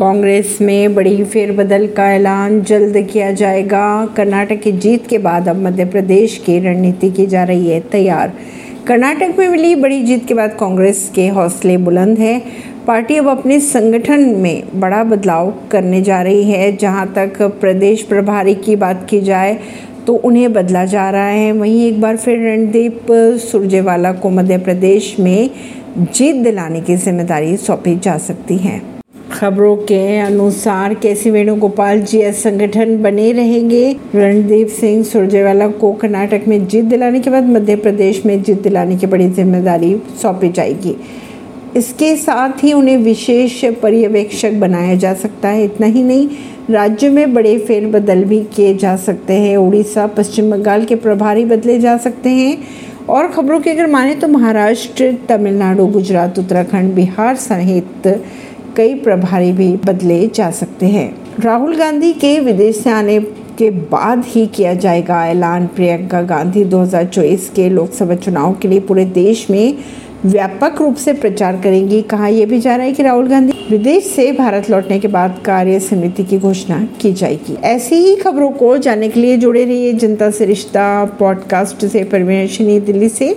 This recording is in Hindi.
कांग्रेस में बड़ी फेरबदल का ऐलान जल्द किया जाएगा। कर्नाटक की जीत के बाद अब मध्य प्रदेश की रणनीति की जा रही है तैयार। कर्नाटक में मिली बड़ी जीत के बाद कांग्रेस के हौसले बुलंद हैं। पार्टी अब अपने संगठन में बड़ा बदलाव करने जा रही है। जहाँ तक प्रदेश प्रभारी की बात की जाए तो उन्हें बदला जा रहा है। वहीं एक बार फिर रणदीप सुरजेवाला को मध्य प्रदेश में जीत दिलाने की ज़िम्मेदारी सौंपी जा सकती है। खबरों के अनुसार केसी वेणुगोपाल जीएस संगठन बने रहेंगे। रणदीप सिंह सुरजेवाला को कर्नाटक में जीत दिलाने के बाद मध्य प्रदेश में जीत दिलाने की बड़ी ज़िम्मेदारी सौंपी जाएगी। इसके साथ ही उन्हें विशेष पर्यवेक्षक बनाया जा सकता है। इतना ही नहीं, राज्य में बड़े फेरबदल भी किए जा सकते हैं। उड़ीसा पश्चिम बंगाल के प्रभारी बदले जा सकते हैं। और खबरों की अगर माने तो महाराष्ट्र, तमिलनाडु, गुजरात, उत्तराखंड, बिहार सहित कई प्रभारी भी बदले जा सकते हैं। राहुल गांधी के विदेश से आने के बाद ही किया जाएगा ऐलान। प्रियंका गांधी 2024 के लोकसभा चुनाव के लिए पूरे देश में व्यापक रूप से प्रचार करेंगी। कहा यह भी जा रहा है कि राहुल गांधी विदेश से भारत लौटने के बाद कार्य समिति की घोषणा की जाएगी। ऐसी ही खबरों को जानने के लिए जुड़े रहिए जनता से रिश्ता पॉडकास्ट से। परवीन दिल्ली से।